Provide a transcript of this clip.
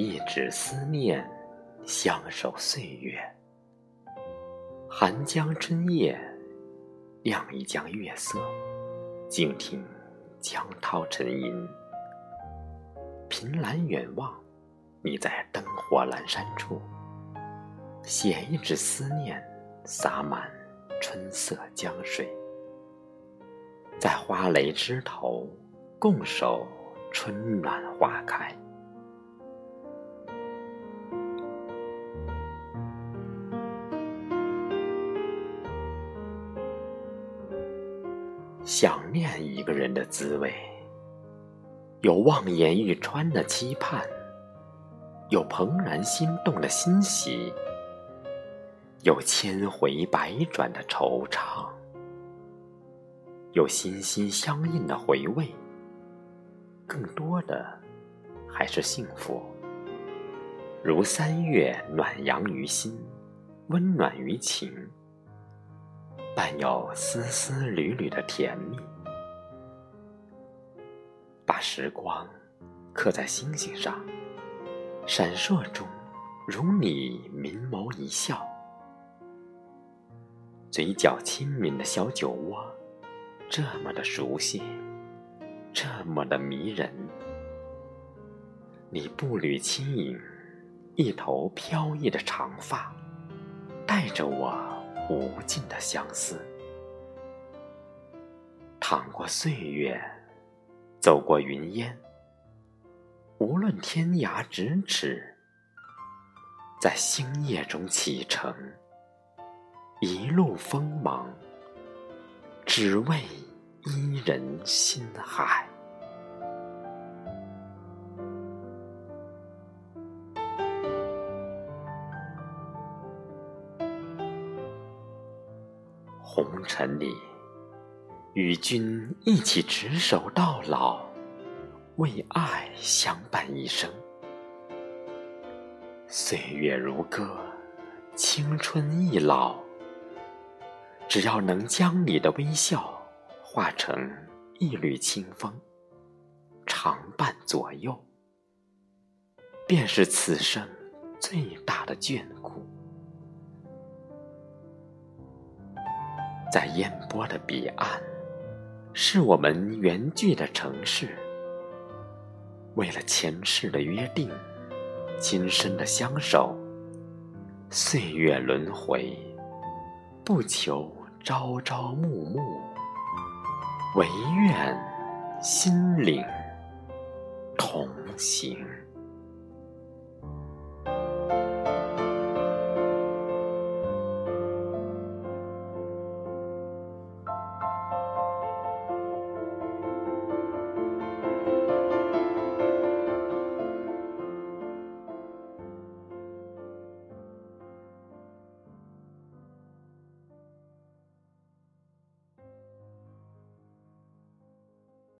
一纸思念，相守岁月。寒江春夜，亮一江月色，静听江涛沉吟。凭栏远望，你在灯火阑珊处，写一纸思念，洒满春色江水，在花蕾枝头，共守春暖花开。想念一个人的滋味，有望眼欲穿的期盼，有怦然心动的欣喜，有千回百转的惆怅，有心心相印的回味，更多的还是幸福。如三月暖阳于心，温暖于情。伴有丝丝缕缕的甜蜜，把时光刻在星星上，闪烁中如你明眸一笑，嘴角亲抿的小酒窝，这么的熟悉，这么的迷人。你步履轻盈，一头飘逸的长发，带着我。无尽的相思，淌过岁月，走过云烟。无论天涯咫尺，在星夜中启程，一路锋芒，只为伊人心海。红尘里，与君一起执手到老，为爱相伴一生。岁月如歌，青春易老。只要能将你的微笑化成一缕清风，常伴左右，便是此生最大的眷顾。在烟波的彼岸，是我们缘聚的城市。为了前世的约定，今生的相守，岁月轮回，不求朝朝暮暮，唯愿心灵同行。